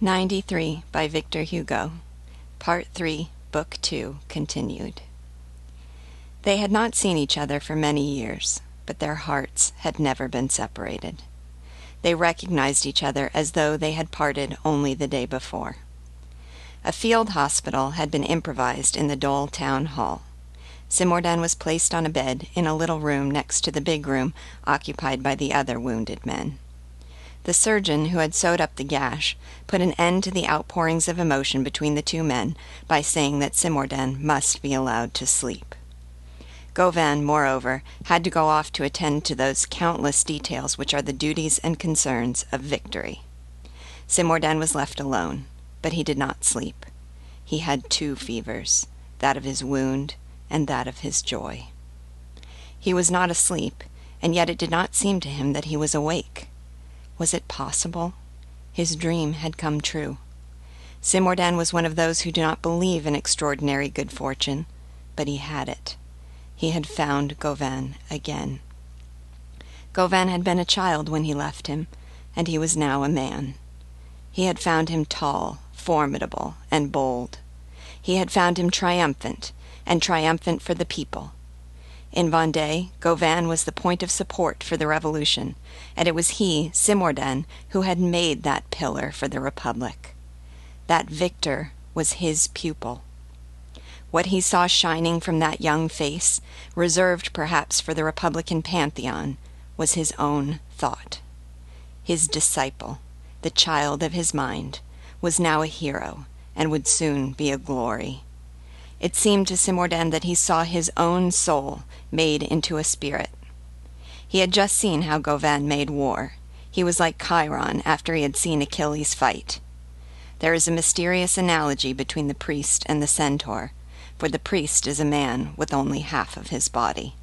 93 by Victor Hugo. Part 3, Book 2, continued. They had not seen each other for many years, but their hearts had never been separated. They recognized each other as though they had parted only the day before. A field hospital had been improvised in the Dol town hall. Cimourdain was placed on a bed in a little room next to the big room occupied by the other wounded men. The surgeon who had sewed up the gash put an end to the outpourings of emotion between the two men by saying that Cimourdain must be allowed to sleep. Gauvain, moreover, had to go off to attend to those countless details which are the duties and concerns of victory. Cimourdain was left alone, but he did not sleep. He had two fevers, that of his wound and that of his joy. He was not asleep, and yet it did not seem to him that he was awake. Was it possible? His dream had come true. Cimourdain was one of those who do not believe in extraordinary good fortune, but he had it. He had found Gauvain again. Gauvain had been a child when he left him, and he was now a man. He had found him tall, formidable, and bold. He had found him triumphant, and triumphant for the people. In Vendée, Gauvain was the point of support for the revolution, and it was he, Cimourdain, who had made that pillar for the republic. That victor was his pupil. What he saw shining from that young face, reserved perhaps for the republican pantheon, was his own thought. His disciple, the child of his mind, was now a hero and would soon be a glory. It seemed to Cimourdain that he saw his own soul made into a spirit. He had just seen how Gauvain made war. He was like Chiron after he had seen Achilles fight. There is a mysterious analogy between the priest and the centaur, for the priest is a man with only half of his body.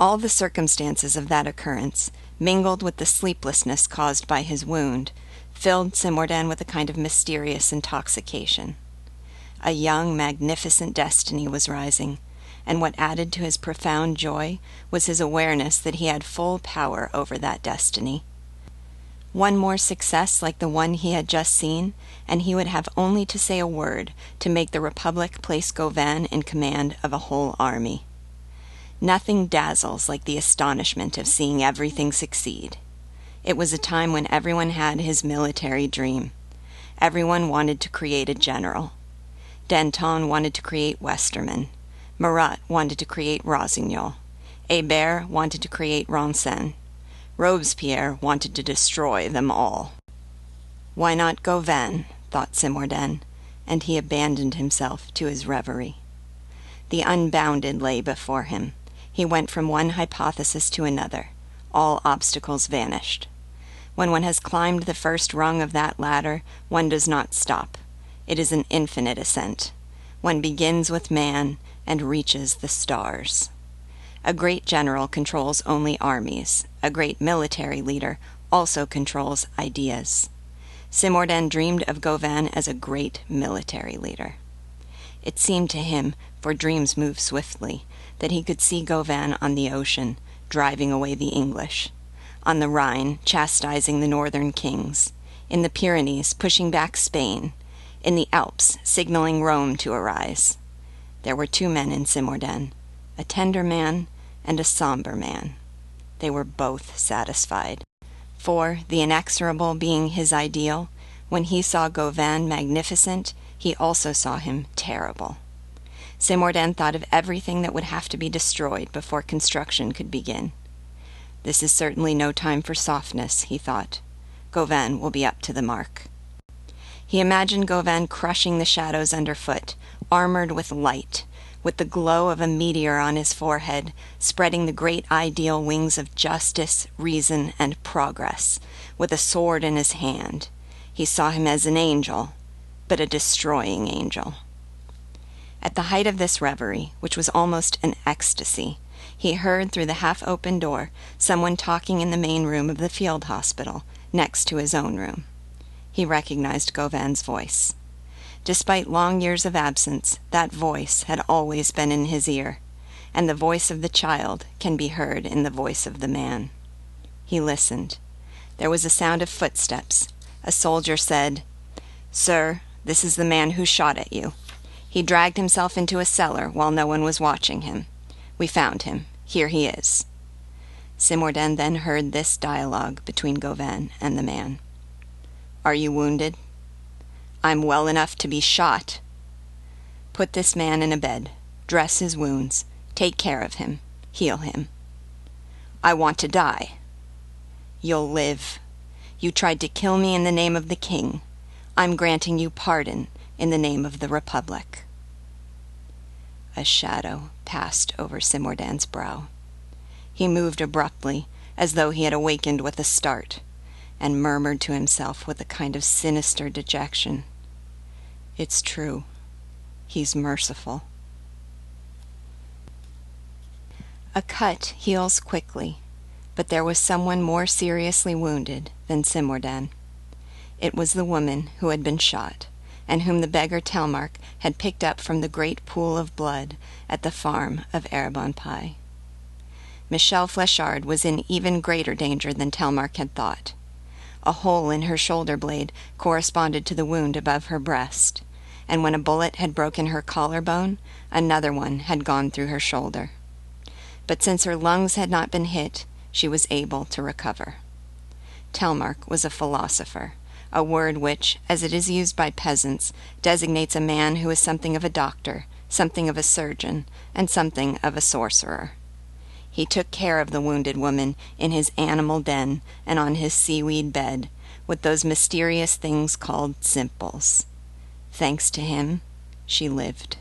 All the circumstances of that occurrence, mingled with the sleeplessness caused by his wound, filled Cimourdain with a kind of mysterious intoxication. A young, magnificent destiny was rising, and what added to his profound joy was his awareness that he had full power over that destiny. One more success like the one he had just seen, and he would have only to say a word to make the Republic place Gauvain in command of a whole army. Nothing dazzles like the astonishment of seeing everything succeed. It was a time when everyone had his military dream. Everyone wanted to create a general. Danton wanted to create Westermann. Marat wanted to create Rossignol. Hébert wanted to create Ronsin. Robespierre wanted to destroy them all. Why not Gauvain? thought Cimourdain, and he abandoned himself to his reverie. The unbounded lay before him. He went from one hypothesis to another. All obstacles vanished. When one has climbed the first rung of that ladder, one does not stop. It is an infinite ascent. One begins with man and reaches the stars. A great general controls only armies. A great military leader also controls ideas. Cimourdain dreamed of Gauvain as a great military leader. It seemed to him, for dreams move swiftly, that he could see Gauvain on the ocean, driving away the English, on the Rhine, chastising the northern kings, in the Pyrenees, pushing back Spain, in the Alps, signaling Rome to arise. There were two men in Cimourdain, a tender man and a somber man. They were both satisfied. For, the inexorable being his ideal, when he saw Gauvain magnificent, he also saw him terrible. Cimourdain thought of everything that would have to be destroyed before construction could begin. This is certainly no time for softness, he thought. Gauvain will be up to the mark. He imagined Gauvain crushing the shadows underfoot, armored with light, with the glow of a meteor on his forehead, spreading the great ideal wings of justice, reason, and progress, with a sword in his hand. He saw him as an angel, but a destroying angel. At the height of this reverie, which was almost an ecstasy, he heard through the half open door someone talking in the main room of the field hospital, next to his own room he recognized Gauvain's voice. Despite long years of absence, that voice had always been in his ear, and the voice of the child can be heard in the voice of the man. He listened. There was a sound of footsteps, A soldier said, Sir, this is the man who shot at you. He dragged himself into a cellar while no one was watching him. We found him. Here he is. Cimourdain then heard this dialogue between Gauvain and the man. Are you wounded? I'm well enough to be shot. Put this man in a bed, dress his wounds, take care of him, heal him. I want to die. You'll live. You tried to kill me in the name of the king. I'm granting you pardon in the name of the republic. A shadow passed over Cimourdain's brow. He moved abruptly, as though he had awakened with a start, and murmured to himself with a kind of sinister dejection. It's true. He's merciful. A cut heals quickly, but there was someone more seriously wounded than Cimourdain. It was the woman who had been shot, and whom the beggar Telmark had picked up from the great pool of blood at the farm of Herbe-en-Pail. Michelle Fléchard was in even greater danger than Telmark had thought. A hole in her shoulder blade corresponded to the wound above her breast, and when a bullet had broken her collar bone, another one had gone through her shoulder. But since her lungs had not been hit, she was able to recover. Telmark was a philosopher, a word which, as it is used by peasants, designates a man who is something of a doctor, something of a surgeon, and something of a sorcerer. He took care of the wounded woman in his animal den and on his seaweed bed, with those mysterious things called simples. Thanks to him, she lived.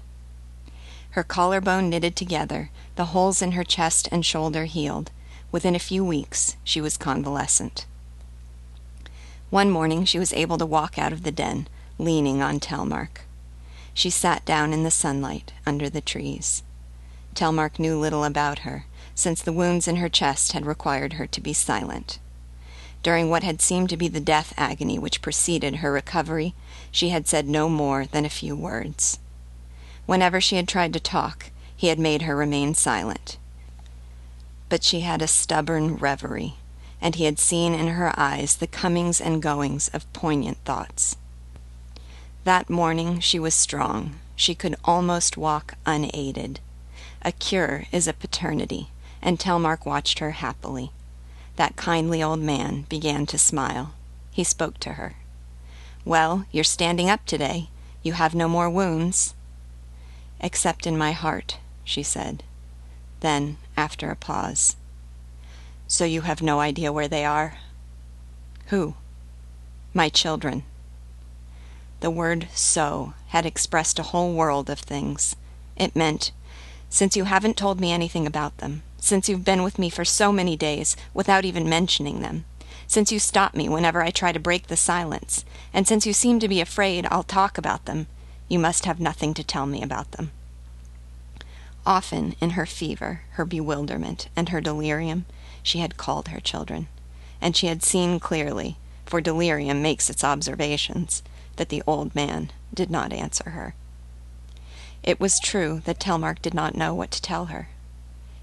Her collarbone knitted together, the holes in her chest and shoulder healed. Within a few weeks, she was convalescent. One morning, she was able to walk out of the den, leaning on Telmark. She sat down in the sunlight under the trees. Telmark knew little about her since the wounds in her chest had required her to be silent. During what had seemed to be the death agony which preceded her recovery, she had said no more than a few words. Whenever she had tried to talk, he had made her remain silent. But she had a stubborn reverie, and he had seen in her eyes the comings and goings of poignant thoughts. That morning she was strong. She could almost walk unaided. A cure is a paternity and Telmark watched her happily. That kindly old man began to smile. He spoke to her. Well, you're standing up today. You have no more wounds. Except in my heart, she said. Then, after a pause, So you have no idea where they are? Who? My children. The word so had expressed a whole world of things. It meant, Since you haven't told me anything about them, since you've been with me for so many days without even mentioning them, since you stop me whenever I try to break the silence, and since you seem to be afraid I'll talk about them, you must have nothing to tell me about them. Often, in her fever, her bewilderment, and her delirium, she had called her children, and she had seen clearly, for delirium makes its observations, that the old man did not answer her. It was true that Telmark did not know what to tell her.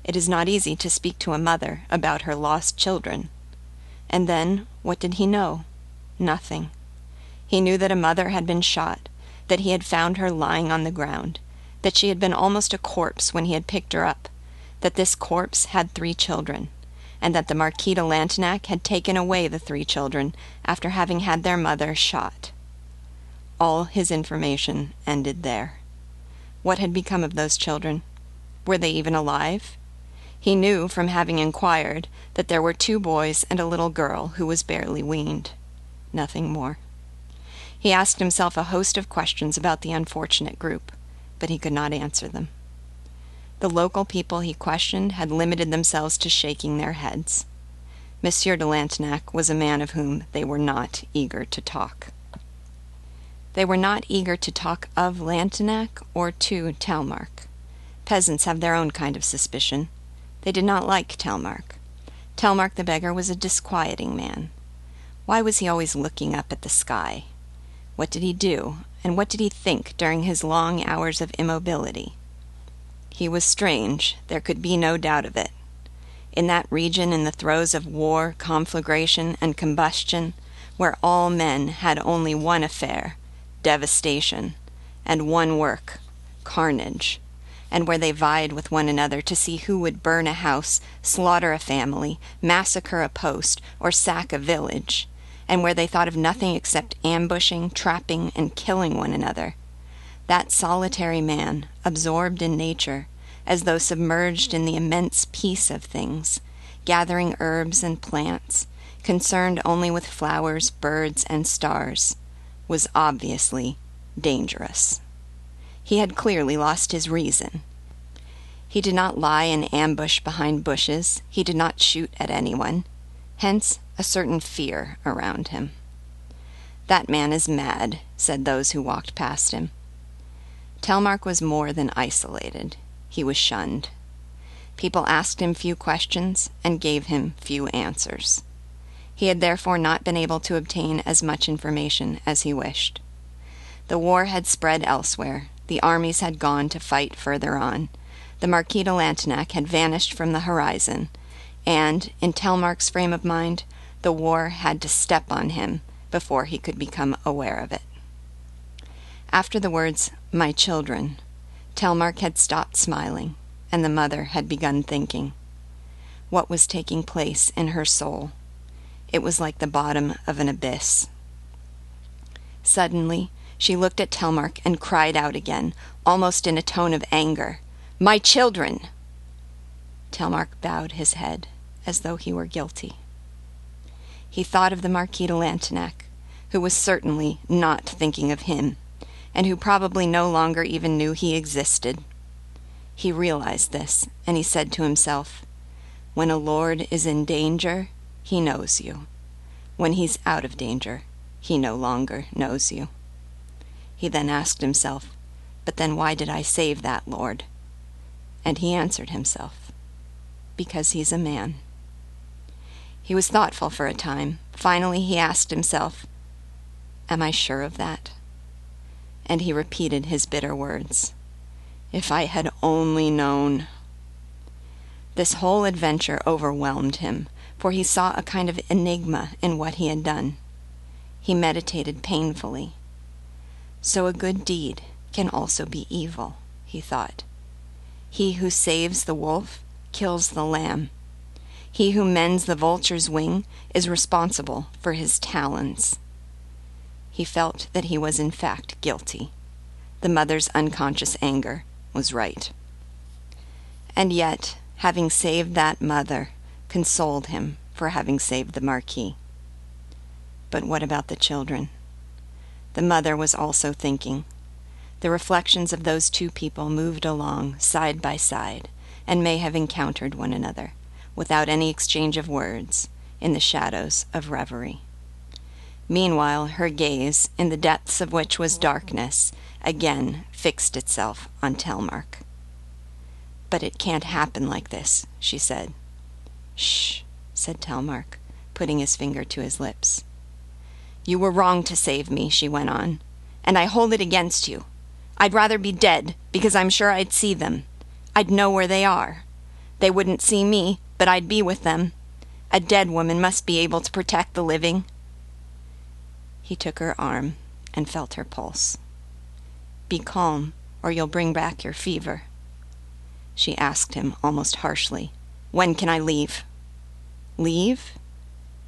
It is not easy to speak to a mother about her lost children. And then, what did he know? Nothing. He knew that a mother had been shot, that he had found her lying on the ground, that she had been almost a corpse when he had picked her up, that this corpse had three children, and that the Marquis de Lantenac had taken away the three children after having had their mother shot. All his information ended there. What had become of those children? Were they even alive? He knew, from having inquired, that there were two boys and a little girl who was barely weaned. Nothing more. He asked himself a host of questions about the unfortunate group, but he could not answer them. The local people he questioned had limited themselves to shaking their heads. Monsieur de Lantenac was a man of whom they were not eager to talk. They were not eager to talk of Lantenac or to Telmark. Peasants have their own kind of suspicion, they did not like Telmark. Telmark the beggar was a disquieting man. Why was he always looking up at the sky? What did he do, and what did he think during his long hours of immobility? He was strange, there could be no doubt of it. In that region, in the throes of war, conflagration, and combustion, where all men had only one affair, devastation, and one work, carnage, and where they vied with one another to see who would burn a house, slaughter a family, massacre a post, or sack a village, and where they thought of nothing except ambushing, trapping, and killing one another. That solitary man, absorbed in nature, as though submerged in the immense peace of things, gathering herbs and plants, concerned only with flowers, birds, and stars, was obviously dangerous. He had clearly lost his reason. He did not lie in ambush behind bushes. He did not shoot at anyone. Hence, a certain fear around him. That man is mad, said those who walked past him. Telmark was more than isolated. He was shunned. People asked him few questions and gave him few answers. He had therefore not been able to obtain as much information as he wished. The war had spread elsewhere, the armies had gone to fight further on. The Marquis de Lantenac had vanished from the horizon, and, in Telmark's frame of mind, the war had to step on him before he could become aware of it. After the words, my children, Telmark had stopped smiling, and the mother had begun thinking. What was taking place in her soul? It was like the bottom of an abyss. Suddenly, she looked at Telmark and cried out again, almost in a tone of anger, My children! Telmark bowed his head, as though he were guilty. He thought of the Marquis de Lantenac, who was certainly not thinking of him, and who probably no longer even knew he existed. He realized this, and he said to himself, When a lord is in danger, he knows you. When he's out of danger, he no longer knows you. He then asked himself, But then why did I save that Lord? And he answered himself, Because he's a man. He was thoughtful for a time. Finally, he asked himself, Am I sure of that? And he repeated his bitter words, If I had only known. This whole adventure overwhelmed him, for he saw a kind of enigma in what he had done. He meditated painfully. So a good deed can also be evil, he thought. He who saves the wolf kills the lamb. He who mends the vulture's wing is responsible for his talons. He felt that he was in fact guilty. The mother's unconscious anger was right. And yet, having saved that mother consoled him for having saved the Marquis. But what about the children? The mother was also thinking. The reflections of those two people moved along side by side, and may have encountered one another, without any exchange of words, in the shadows of reverie. Meanwhile, her gaze, in the depths of which was darkness, again fixed itself on Telmark. But it can't happen like this, she said. Said Telmark, putting his finger to his lips. You were wrong to save me, she went on, and I hold it against you. I'd rather be dead, because I'm sure I'd see them. I'd know where they are. They wouldn't see me, but I'd be with them. A dead woman must be able to protect the living. He took her arm and felt her pulse. Be calm, or you'll bring back your fever. She asked him almost harshly, When can I leave? Leave?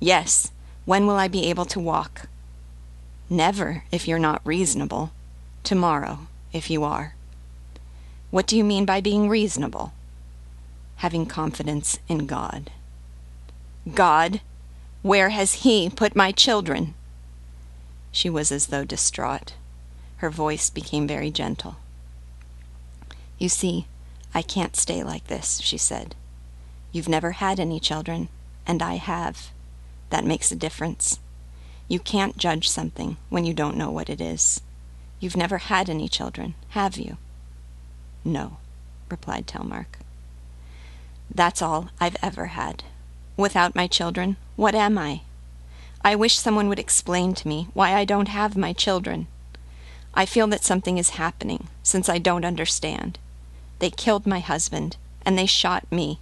Yes, when will I be able to walk? Never, if you're not reasonable. Tomorrow, if you are. What do you mean by being reasonable? Having confidence in God. God? Where has He put my children? She was as though distraught. Her voice became very gentle. You see, I can't stay like this, she said. You've never had any children, and I have. That makes a difference. You can't judge something when you don't know what it is. You've never had any children, have you? No, replied Telmark. That's all I've ever had. Without my children, what am I? I wish someone would explain to me why I don't have my children. I feel that something is happening, since I don't understand. They killed my husband, and they shot me,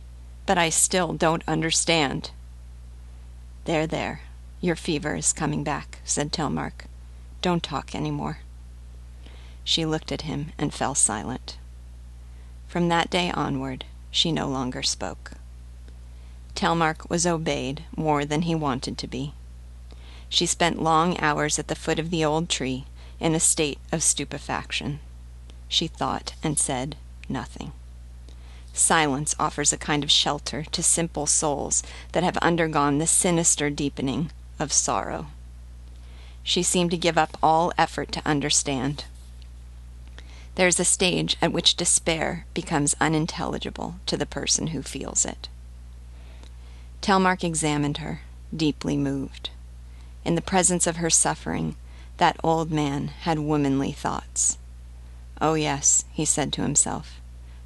but I still don't understand. There, there, Your fever is coming back, said Telmark. Don't talk any more. She looked at him and fell silent. From that day onward, she no longer spoke. Telmark was obeyed more than he wanted to be. She spent long hours at the foot of the old tree in a state of stupefaction. She thought and said nothing. Silence offers a kind of shelter to simple souls that have undergone the sinister deepening of sorrow. She seemed to give up all effort to understand. There is a stage at which despair becomes unintelligible to the person who feels it. Telmark examined her, deeply moved. In the presence of her suffering, that old man had womanly thoughts. Oh, yes, he said to himself,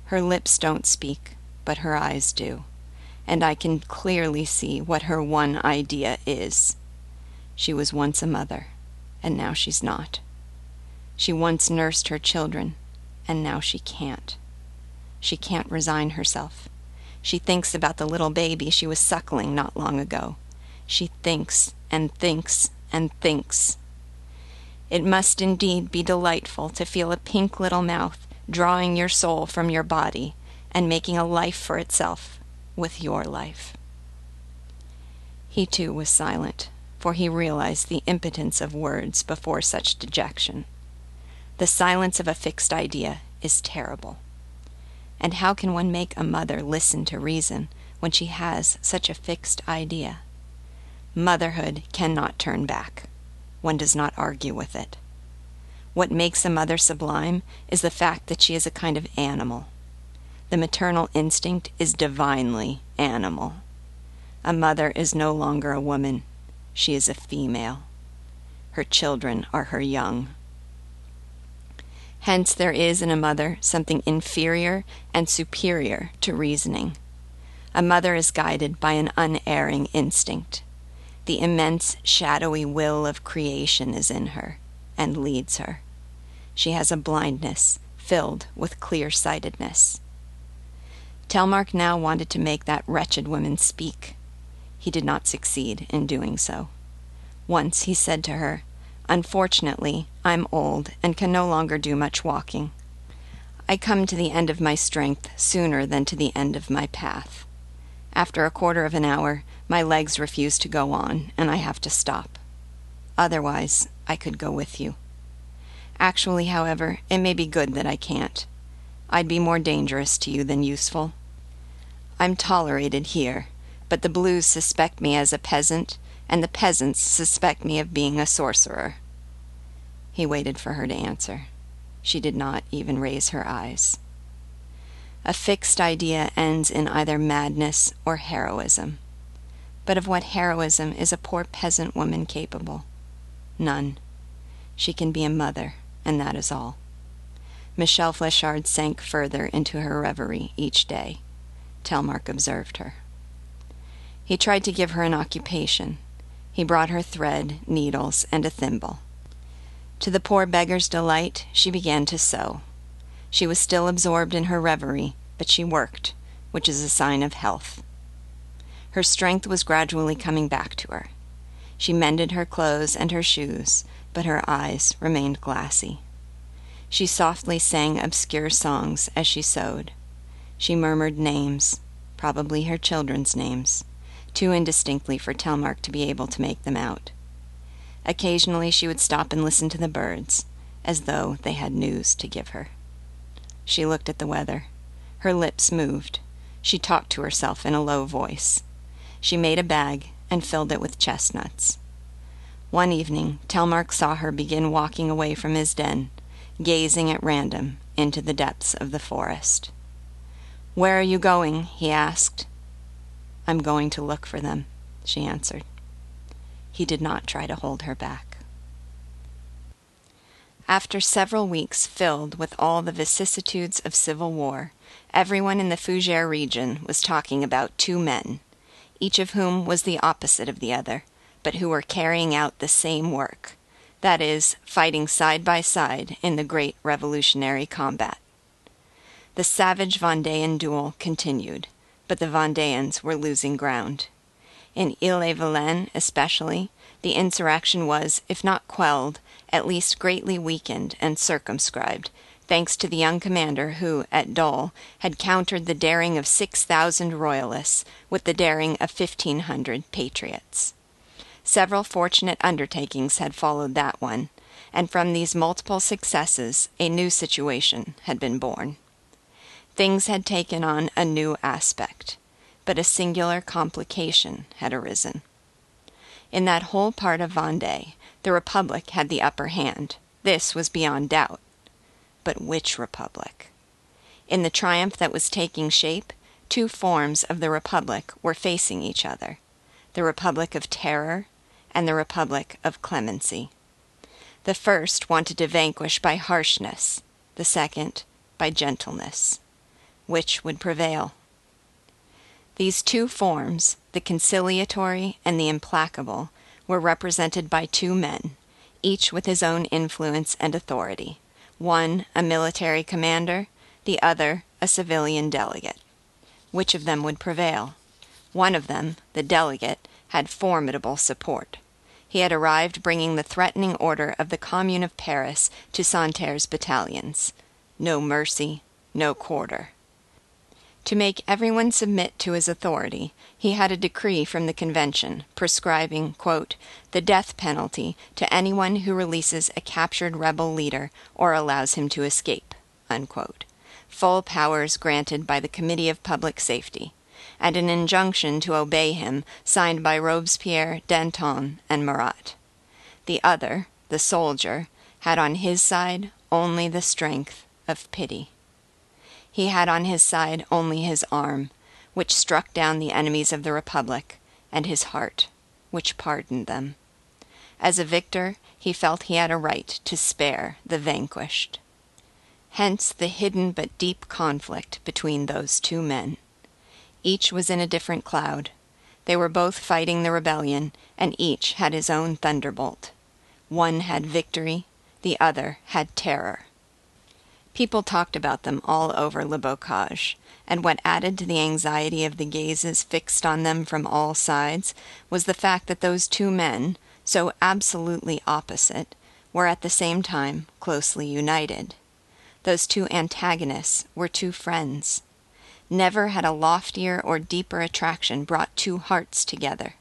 her lips don't speak, but her eyes do, and I can clearly see what her one idea is. She was once a mother, and now she's not. She once nursed her children, and now she can't. She can't resign herself. She thinks about the little baby she was suckling not long ago. She thinks and thinks and thinks. It must indeed be delightful to feel a pink little mouth drawing your soul from your body and making a life for itself with your life. He too was silent, for he realized the impotence of words before such dejection. The silence of a fixed idea is terrible. And how can one make a mother listen to reason when she has such a fixed idea? Motherhood cannot turn back. One does not argue with it. What makes a mother sublime is the fact that she is a kind of animal. The maternal instinct is divinely animal. A mother is no longer a woman, she is a female. Her children are her young. Hence, there is in a mother something inferior and superior to reasoning. A mother is guided by an unerring instinct. The immense, shadowy will of creation is in her and leads her. She has a blindness filled with clear sightedness. Telmark now wanted to make that wretched woman speak. He did not succeed in doing so. Once he said to her, Unfortunately, I'm old and can no longer do much walking. I come to the end of my strength sooner than to the end of my path. After a quarter of an hour, my legs refuse to go on, and I have to stop. Otherwise, I could go with you. Actually, however, it may be good that I can't. I'd be more dangerous to you than useful. I'm tolerated here, but the Blues suspect me as a peasant, and the peasants suspect me of being a sorcerer. He waited for her to answer. She did not even raise her eyes. A fixed idea ends in either madness or heroism. But of what heroism is a poor peasant woman capable? None. She can be a mother, and that is all. Michelle Fléchard sank further into her reverie each day. Telmark observed her. He tried to give her an occupation, he brought her thread, needles, and a thimble. To the poor beggar's delight, she began to sew. She was still absorbed in her reverie, but she worked, which is a sign of health. Her strength was gradually coming back to her. She mended her clothes and her shoes, but her eyes remained glassy. She softly sang obscure songs as she sewed. She murmured names, probably her children's names too indistinctly for Telmark to be able to make them out. Occasionally she would stop and listen to the birds, as though they had news to give her. She looked at the weather. Her lips moved. She talked to herself in a low voice. She made a bag and filled it with chestnuts. One evening, Telmark saw her begin walking away from his den, gazing at random into the depths of the forest. Where are you going? he asked. I'm going to look for them, she answered. He did not try to hold her back. After several weeks filled with all the vicissitudes of civil war, everyone in the Fougères region was talking about two men, each of whom was the opposite of the other, but who were carrying out the same work that is, fighting side by side in the great revolutionary combat. The savage Vendéan duel continued but the Vendéans were losing ground. In Ille-et-Vilaine, especially, the insurrection was, if not quelled, at least greatly weakened and circumscribed, thanks to the young commander who, at Dol, had countered the daring of six thousand royalists with the daring of fifteen hundred patriots. Several fortunate undertakings had followed that one, and from these multiple successes a new situation had been born. Things had taken on a new aspect, but a singular complication had arisen. In that whole part of Vendée, the Republic had the upper hand. This was beyond doubt. But which Republic? In the triumph that was taking shape, two forms of the Republic were facing each other the Republic of Terror and the Republic of Clemency. The first wanted to vanquish by harshness, the second by gentleness. Which would prevail? These two forms, the conciliatory and the implacable, were represented by two men, each with his own influence and authority one a military commander, the other a civilian delegate. Which of them would prevail? One of them, the delegate, had formidable support. He had arrived bringing the threatening order of the Commune of Paris to Santerre's battalions. No mercy, no quarter. To make everyone submit to his authority, he had a decree from the Convention prescribing the death penalty to anyone who releases a captured rebel leader or allows him to escape, full powers granted by the Committee of Public Safety, and an injunction to obey him signed by Robespierre, Danton, and Marat. The other, the soldier, had on his side only the strength of pity. He had on his side only his arm, which struck down the enemies of the Republic, and his heart, which pardoned them. As a victor, he felt he had a right to spare the vanquished. Hence the hidden but deep conflict between those two men. Each was in a different cloud. They were both fighting the rebellion, and each had his own thunderbolt. One had victory, the other had terror. People talked about them all over Le Bocage, and what added to the anxiety of the gazes fixed on them from all sides was the fact that those two men, so absolutely opposite, were at the same time closely united. Those two antagonists were two friends. Never had a loftier or deeper attraction brought two hearts together.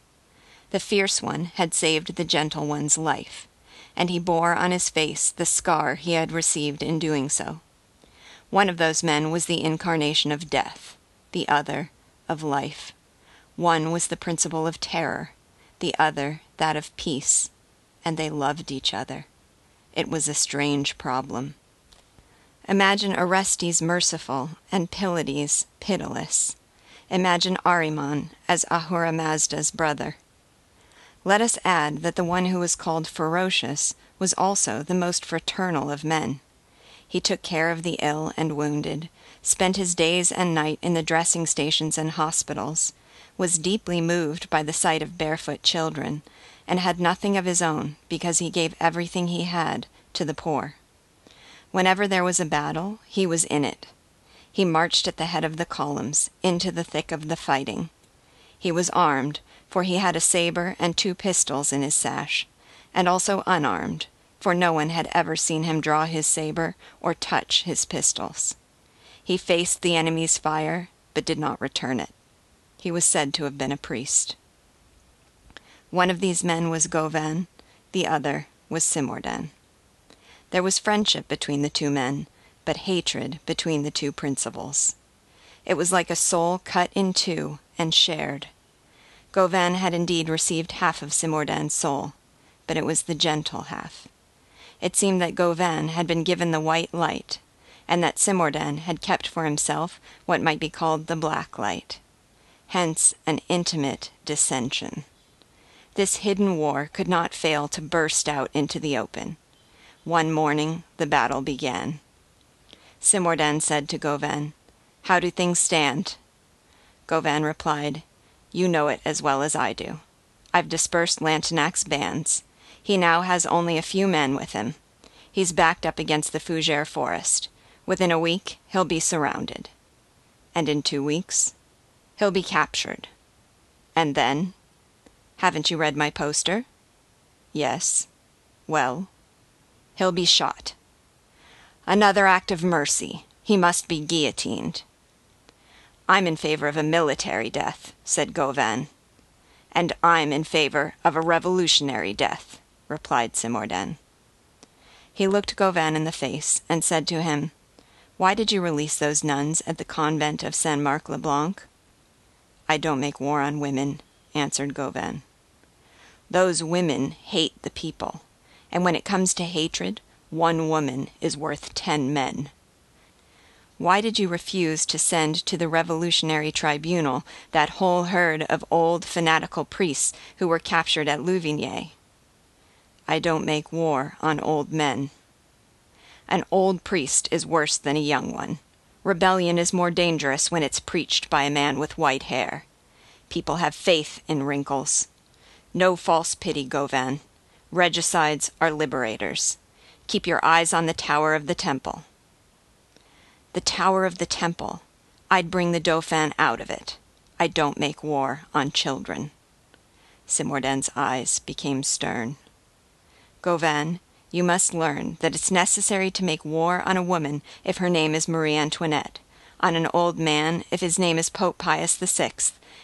The fierce one had saved the gentle one's life and he bore on his face the scar he had received in doing so. One of those men was the incarnation of death, the other of life. One was the principle of terror, the other that of peace, and they loved each other. It was a strange problem. Imagine Orestes merciful and Pylades pitiless. Imagine Ahriman as Ahura Mazda's brother. Let us add that the one who was called ferocious was also the most fraternal of men. He took care of the ill and wounded, spent his days and night in the dressing stations and hospitals, was deeply moved by the sight of barefoot children, and had nothing of his own because he gave everything he had to the poor. Whenever there was a battle, he was in it. He marched at the head of the columns, into the thick of the fighting. He was armed, for he had a saber and two pistols in his sash, and also unarmed, for no one had ever seen him draw his saber or touch his pistols. He faced the enemy's fire, but did not return it. He was said to have been a priest. One of these men was Gauvain, the other was Cimourdain. There was friendship between the two men, but hatred between the two principals. It was like a soul cut in two and shared. Gauvain had indeed received half of Cimourdain's soul, but it was the gentle half. It seemed that Gauvain had been given the white light, and that Cimourdain had kept for himself what might be called the black light. Hence an intimate dissension. This hidden war could not fail to burst out into the open. One morning the battle began. Cimourdain said to Gauvain, How do things stand? Gauvain replied, you know it as well as I do. I've dispersed Lantenac's bands. He now has only a few men with him. He's backed up against the Fougères forest. Within a week, he'll be surrounded. And in two weeks, he'll be captured. And then? Haven't you read my poster? Yes. Well? He'll be shot. Another act of mercy. He must be guillotined. I'm in favor of a military death, said Gauvain. And I'm in favor of a revolutionary death, replied Cimourdain. He looked Gauvain in the face and said to him, Why did you release those nuns at the convent of Saint Marc le Blanc? I don't make war on women, answered Gauvain. Those women hate the people, and when it comes to hatred, one woman is worth ten men. Why did you refuse to send to the Revolutionary Tribunal that whole herd of old fanatical priests who were captured at Louvigné? I don't make war on old men. An old priest is worse than a young one. Rebellion is more dangerous when it's preached by a man with white hair. People have faith in wrinkles. No false pity, Gauvain. Regicides are liberators. Keep your eyes on the tower of the temple. The tower of the temple. I'd bring the Dauphin out of it. I don't make war on children. Cimourdain's eyes became stern. Gauvain, you must learn that it's necessary to make war on a woman if her name is Marie Antoinette, on an old man if his name is Pope Pius VI,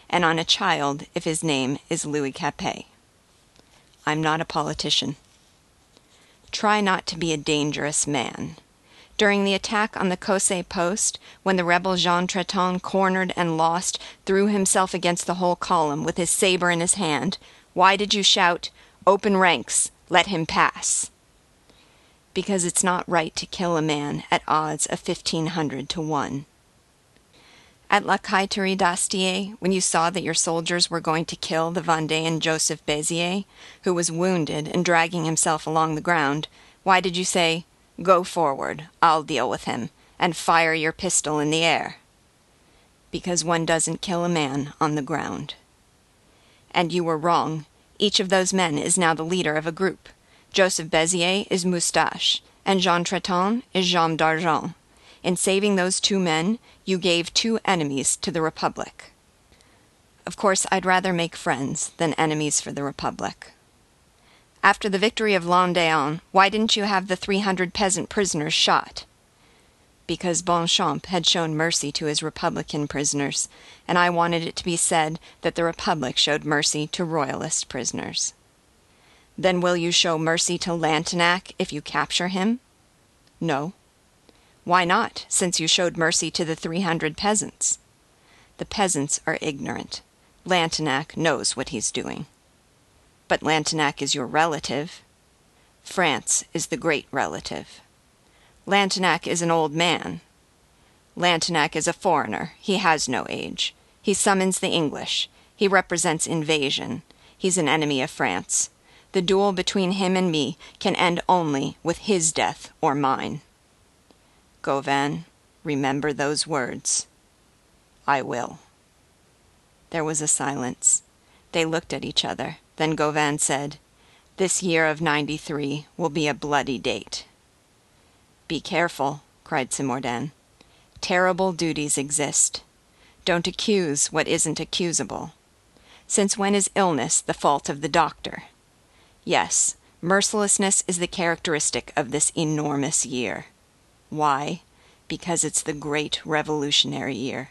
and on a child if his name is Louis Capet. I'm not a politician. Try not to be a dangerous man. During the attack on the Cossé post, when the rebel Jean Treton cornered and lost, threw himself against the whole column with his saber in his hand, why did you shout, Open ranks! Let him pass. Because it's not right to kill a man at odds of fifteen hundred to one. At La Cailleterie d'Astier, when you saw that your soldiers were going to kill the Vendéan Joseph Béziers, who was wounded and dragging himself along the ground, why did you say, Go forward, I'll deal with him, and fire your pistol in the air? Because one doesn't kill a man on the ground. And you were wrong. Each of those men is now the leader of a group. Joseph Béziers is Moustache, and Jean Treton is Jean d'Argent. In saving those two men, you gave two enemies to the Republic. Of course, I'd rather make friends than enemies for the Republic. After the victory of Landéan, why didn't you have the three hundred peasant prisoners shot? because Bonchamp had shown mercy to his Republican prisoners, and I wanted it to be said that the Republic showed mercy to Royalist prisoners. Then will you show mercy to Lantenac if you capture him? No. Why not, since you showed mercy to the three hundred peasants? The peasants are ignorant. Lantenac knows what he's doing. But Lantenac is your relative. France is the great relative. Lantenac is an old man. Lantenac is a foreigner. He has no age. He summons the English. He represents invasion. He's an enemy of France. The duel between him and me can end only with his death or mine. Gauvain, remember those words. I will. There was a silence. They looked at each other. Then Gauvain said, This year of ninety three will be a bloody date. Be careful, cried Cimourdain. Terrible duties exist. Don't accuse what isn't accusable. Since when is illness the fault of the doctor? Yes, mercilessness is the characteristic of this enormous year. Why? Because it's the great revolutionary year.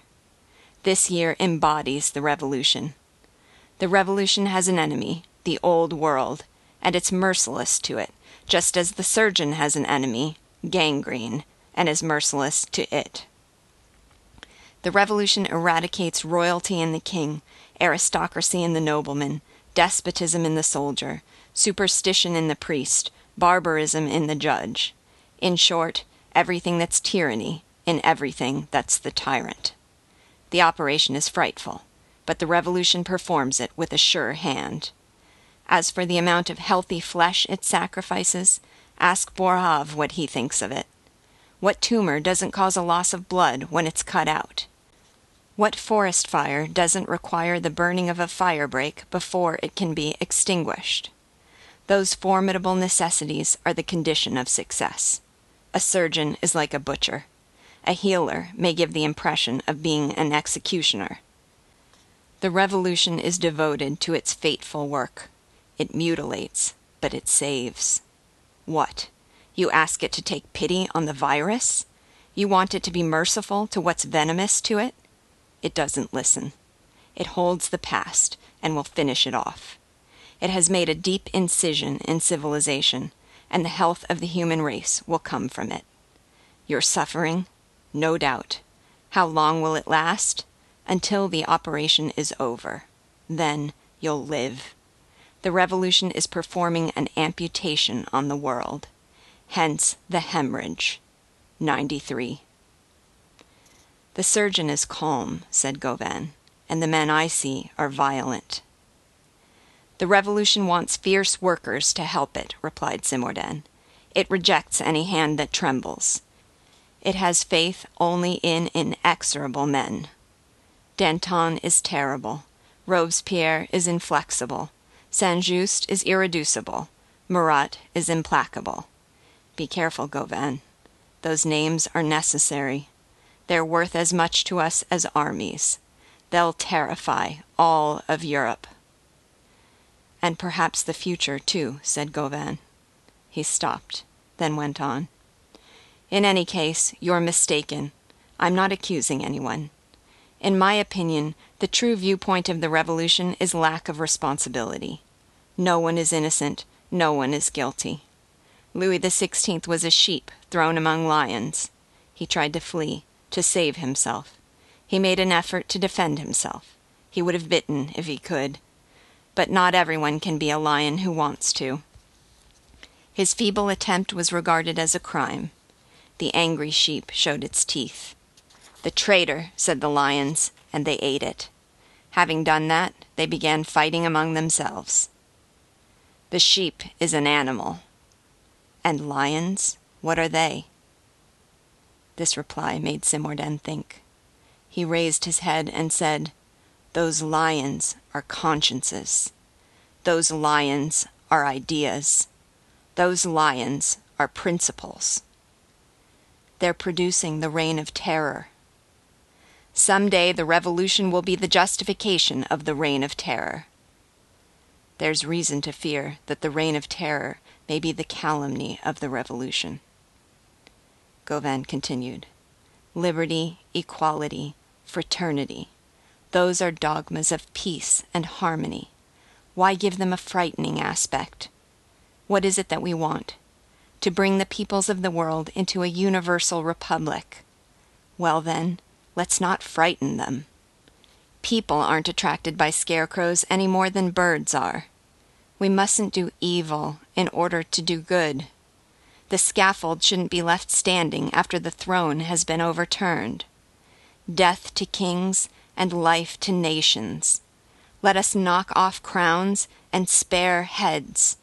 This year embodies the revolution. The revolution has an enemy, the old world, and it's merciless to it, just as the surgeon has an enemy, gangrene, and is merciless to it. The revolution eradicates royalty in the king, aristocracy in the nobleman, despotism in the soldier, superstition in the priest, barbarism in the judge. In short, everything that's tyranny in everything that's the tyrant. The operation is frightful, but the revolution performs it with a sure hand. As for the amount of healthy flesh it sacrifices, Ask Boerhaave what he thinks of it. What tumor doesn't cause a loss of blood when it's cut out? What forest fire doesn't require the burning of a fire break before it can be extinguished? Those formidable necessities are the condition of success. A surgeon is like a butcher. A healer may give the impression of being an executioner. The revolution is devoted to its fateful work. It mutilates, but it saves. What? You ask it to take pity on the virus? You want it to be merciful to what's venomous to it? It doesn't listen. It holds the past and will finish it off. It has made a deep incision in civilization, and the health of the human race will come from it. Your suffering? No doubt. How long will it last? Until the operation is over. Then you'll live. The revolution is performing an amputation on the world. Hence the hemorrhage. 93. The surgeon is calm, said Gauvain, and the men I see are violent. The revolution wants fierce workers to help it, replied Cimourdain. It rejects any hand that trembles. It has faith only in inexorable men. Danton is terrible. Robespierre is inflexible. Saint Just is irreducible. Marat is implacable. Be careful, Gauvain. Those names are necessary. They're worth as much to us as armies. They'll terrify all of Europe. And perhaps the future, too, said Gauvain. He stopped, then went on. In any case, you're mistaken. I'm not accusing anyone. In my opinion, the true viewpoint of the revolution is lack of responsibility. No one is innocent, no one is guilty. Louis XVI was a sheep thrown among lions. He tried to flee, to save himself. He made an effort to defend himself. He would have bitten if he could but not everyone can be a lion who wants to. His feeble attempt was regarded as a crime. The angry sheep showed its teeth. The traitor, said the lions, and they ate it. Having done that, they began fighting among themselves. The sheep is an animal. And lions, what are they? This reply made Cimourdain think. He raised his head and said, those lions are consciences. Those lions are ideas. Those lions are principles. They're producing the reign of terror. Some day the revolution will be the justification of the reign of terror. There's reason to fear that the reign of terror may be the calumny of the revolution. Gauvain continued Liberty, equality, fraternity those are dogmas of peace and harmony. Why give them a frightening aspect? What is it that we want? To bring the peoples of the world into a universal republic. Well, then, let's not frighten them. People aren't attracted by scarecrows any more than birds are. We mustn't do evil in order to do good. The scaffold shouldn't be left standing after the throne has been overturned. Death to kings and life to nations. Let us knock off crowns and spare heads.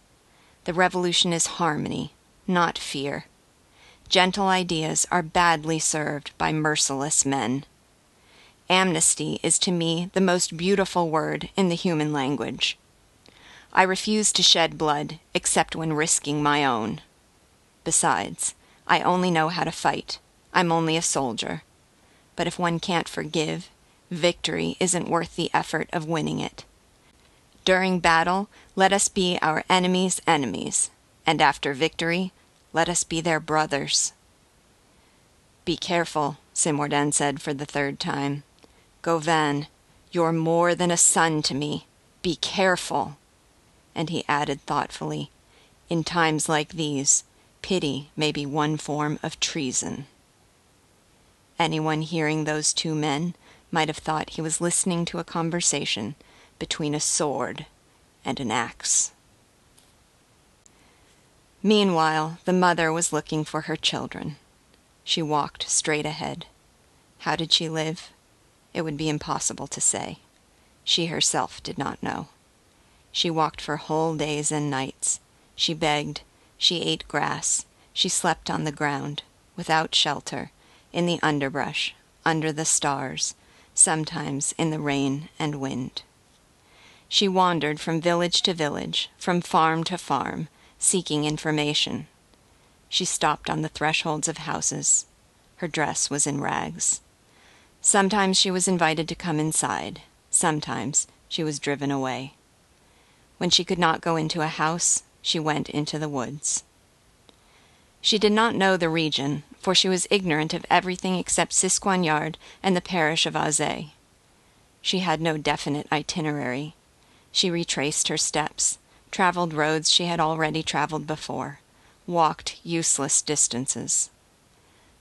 The revolution is harmony, not fear. Gentle ideas are badly served by merciless men. Amnesty is to me the most beautiful word in the human language. I refuse to shed blood except when risking my own. Besides, I only know how to fight. I'm only a soldier. But if one can't forgive victory isn't worth the effort of winning it. During battle, let us be our enemies' enemies, and after victory, let us be their brothers. Be careful, Cimourdain said for the third time. Gauvain, you're more than a son to me. Be careful. And he added thoughtfully, In times like these, pity may be one form of treason. Anyone hearing those two men might have thought he was listening to a conversation between a sword and an axe. Meanwhile, the mother was looking for her children. She walked straight ahead. How did she live? It would be impossible to say. She herself did not know. She walked for whole days and nights. She begged. She ate grass. She slept on the ground, without shelter, in the underbrush, under the stars, sometimes in the rain and wind. She wandered from village to village, from farm to farm, seeking information. She stopped on the thresholds of houses. Her dress was in rags. Sometimes she was invited to come inside. Sometimes she was driven away. When she could not go into a house, she went into the woods. She did not know the region, for she was ignorant of everything except Siscoignard and the parish of Azay. She had no definite itinerary. She retraced her steps, traveled roads she had already traveled before, walked useless distances.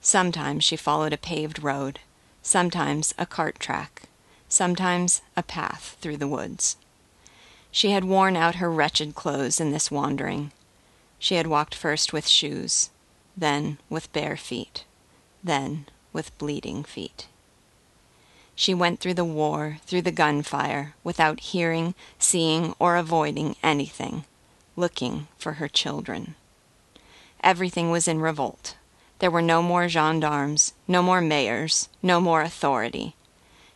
Sometimes she followed a paved road, sometimes a cart track, sometimes a path through the woods. She had worn out her wretched clothes in this wandering. She had walked first with shoes, then with bare feet, then with bleeding feet. She went through the war, through the gunfire, without hearing, seeing, or avoiding anything, looking for her children. Everything was in revolt. There were no more gendarmes, no more mayors, no more authority.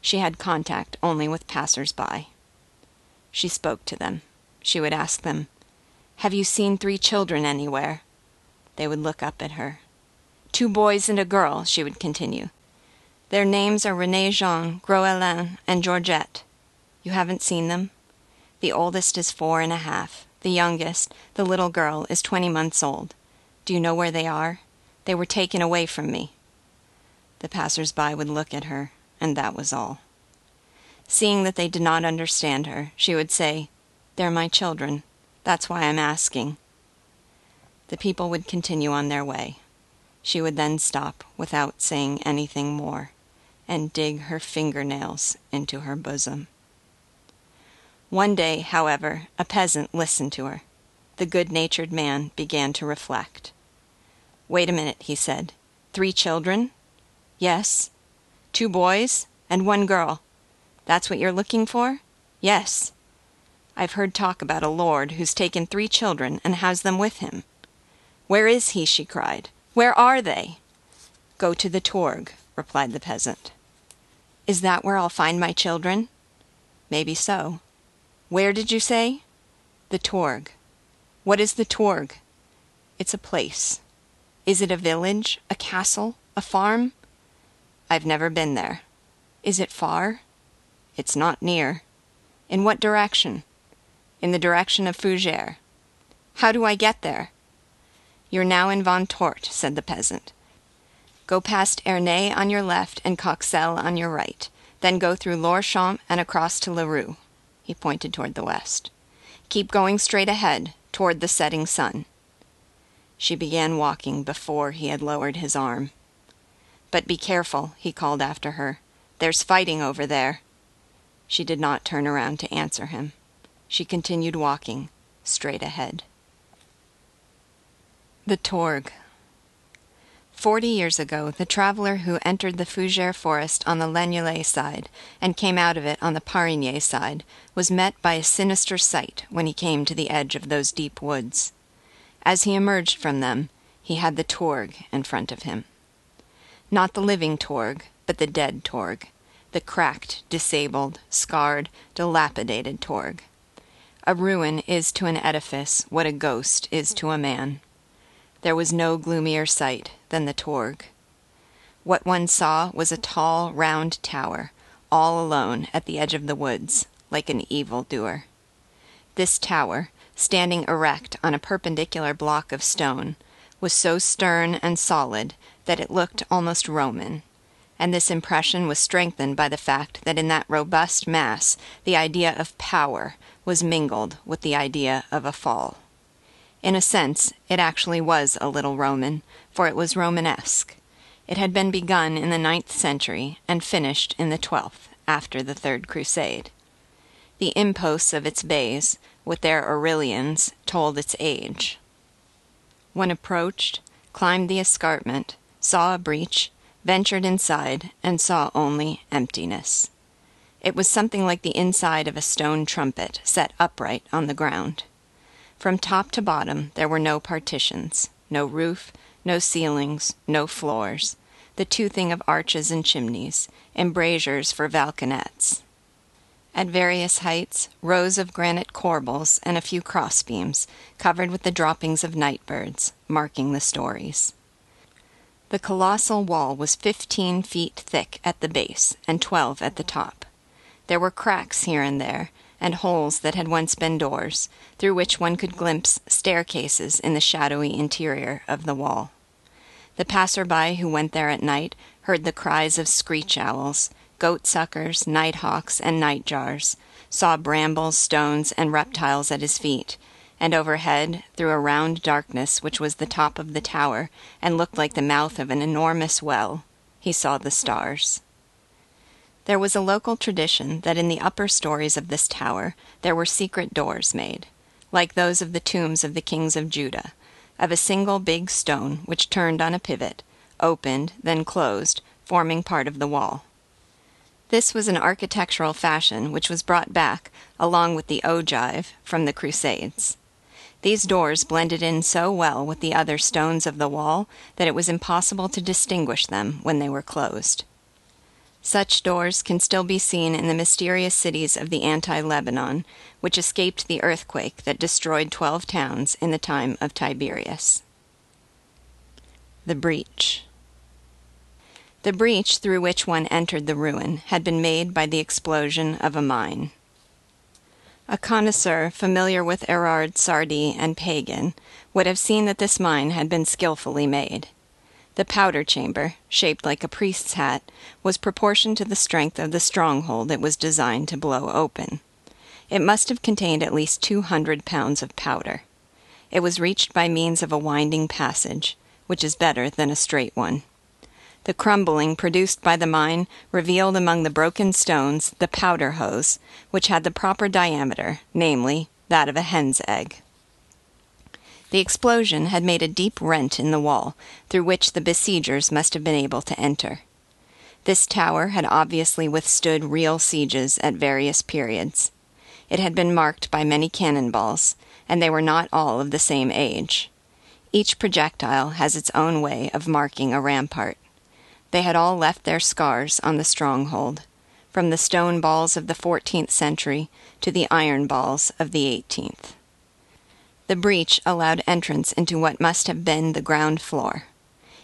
She had contact only with passers by. She spoke to them. She would ask them, Have you seen three children anywhere? They would look up at her. Two boys and a girl, she would continue. Their names are Rene Jean, Gros and Georgette. You haven't seen them? The oldest is four and a half. The youngest, the little girl, is twenty months old. Do you know where they are? They were taken away from me. The passers by would look at her, and that was all. Seeing that they did not understand her, she would say, They're my children. That's why I'm asking. The people would continue on their way. She would then stop without saying anything more and dig her fingernails into her bosom. One day, however, a peasant listened to her. The good natured man began to reflect. Wait a minute, he said. Three children? Yes. Two boys and one girl. That's what you're looking for? Yes. I've heard talk about a lord who's taken three children and has them with him. Where is he? she cried. Where are they? Go to the Tourgue," replied the peasant. Is that where I'll find my children? Maybe so. Where did you say? The Tourgue." What is the Tourgue?" It's a place. Is it a village, a castle, a farm? I've never been there. Is it far? It's not near. In what direction? In the direction of Fougères. How do I get there? You're now in Vautortes, said the peasant. Go past Ernée on your left and Coxelles on your right. Then go through Lorchamps and across to Leroux. He pointed toward the west. Keep going straight ahead, toward the setting sun. She began walking before he had lowered his arm. But be careful, he called after her. There's fighting over there. She did not turn around to answer him. She continued walking, straight ahead. The Tourgue. Forty years ago, the traveler who entered the Fougères forest on the Laignelet side and came out of it on the Parigné side was met by a sinister sight when he came to the edge of those deep woods. As he emerged from them, he had the Tourgue in front of him. Not the living Tourgue, but the dead Tourgue, the cracked, disabled, scarred, dilapidated Tourgue. A ruin is to an edifice what a ghost is to a man. There was no gloomier sight than the Tourgue. What one saw was a tall, round tower, all alone at the edge of the woods, like an evil doer. This tower, standing erect on a perpendicular block of stone, was so stern and solid that it looked almost Roman, and this impression was strengthened by the fact that in that robust mass the idea of power was mingled with the idea of a fall. In a sense, it actually was a little Roman, for it was Romanesque. It had been begun in the ninth century and finished in the twelfth, after the Third Crusade. The imposts of its bays, with their Aurelians, told its age. One approached, climbed the escarpment, saw a breach, ventured inside, and saw only emptiness. It was something like the inside of a stone trumpet set upright on the ground. From top to bottom there were no partitions, no roof, no ceilings, no floors, the toothing of arches and chimneys, embrasures for balconets. At various heights, rows of granite corbels and a few crossbeams, covered with the droppings of night birds, marking the stories. The colossal wall was fifteen feet thick at the base and twelve at the top. There were cracks here and there, and holes that had once been doors, through which one could glimpse staircases in the shadowy interior of the wall. The passer-by who went there at night heard the cries of screech owls, goat suckers, night hawks, and night jars, saw brambles, stones, and reptiles at his feet, and overhead, through a round darkness which was the top of the tower and looked like the mouth of an enormous well, he saw the stars. There was a local tradition that in the upper stories of this tower there were secret doors made, like those of the tombs of the kings of Judah, of a single big stone which turned on a pivot, opened, then closed, forming part of the wall. This was an architectural fashion which was brought back, along with the ogive, from the Crusades. These doors blended in so well with the other stones of the wall that it was impossible to distinguish them when they were closed. Such doors can still be seen in the mysterious cities of the anti Lebanon, which escaped the earthquake that destroyed 12 towns in the time of Tiberius. The Breach The breach through which one entered the ruin had been made by the explosion of a mine. A connoisseur familiar with Erard, Sardi, and Pagan would have seen that this mine had been skilfully made. The powder chamber, shaped like a priest's hat, was proportioned to the strength of the stronghold it was designed to blow open. It must have contained at least two hundred pounds of powder. It was reached by means of a winding passage, which is better than a straight one. The crumbling produced by the mine revealed among the broken stones the powder hose, which had the proper diameter, namely, that of a hen's egg. The explosion had made a deep rent in the wall, through which the besiegers must have been able to enter. This tower had obviously withstood real sieges at various periods. It had been marked by many cannon balls, and they were not all of the same age. Each projectile has its own way of marking a rampart. They had all left their scars on the stronghold, from the stone balls of the fourteenth century to the iron balls of the eighteenth. The breach allowed entrance into what must have been the ground floor.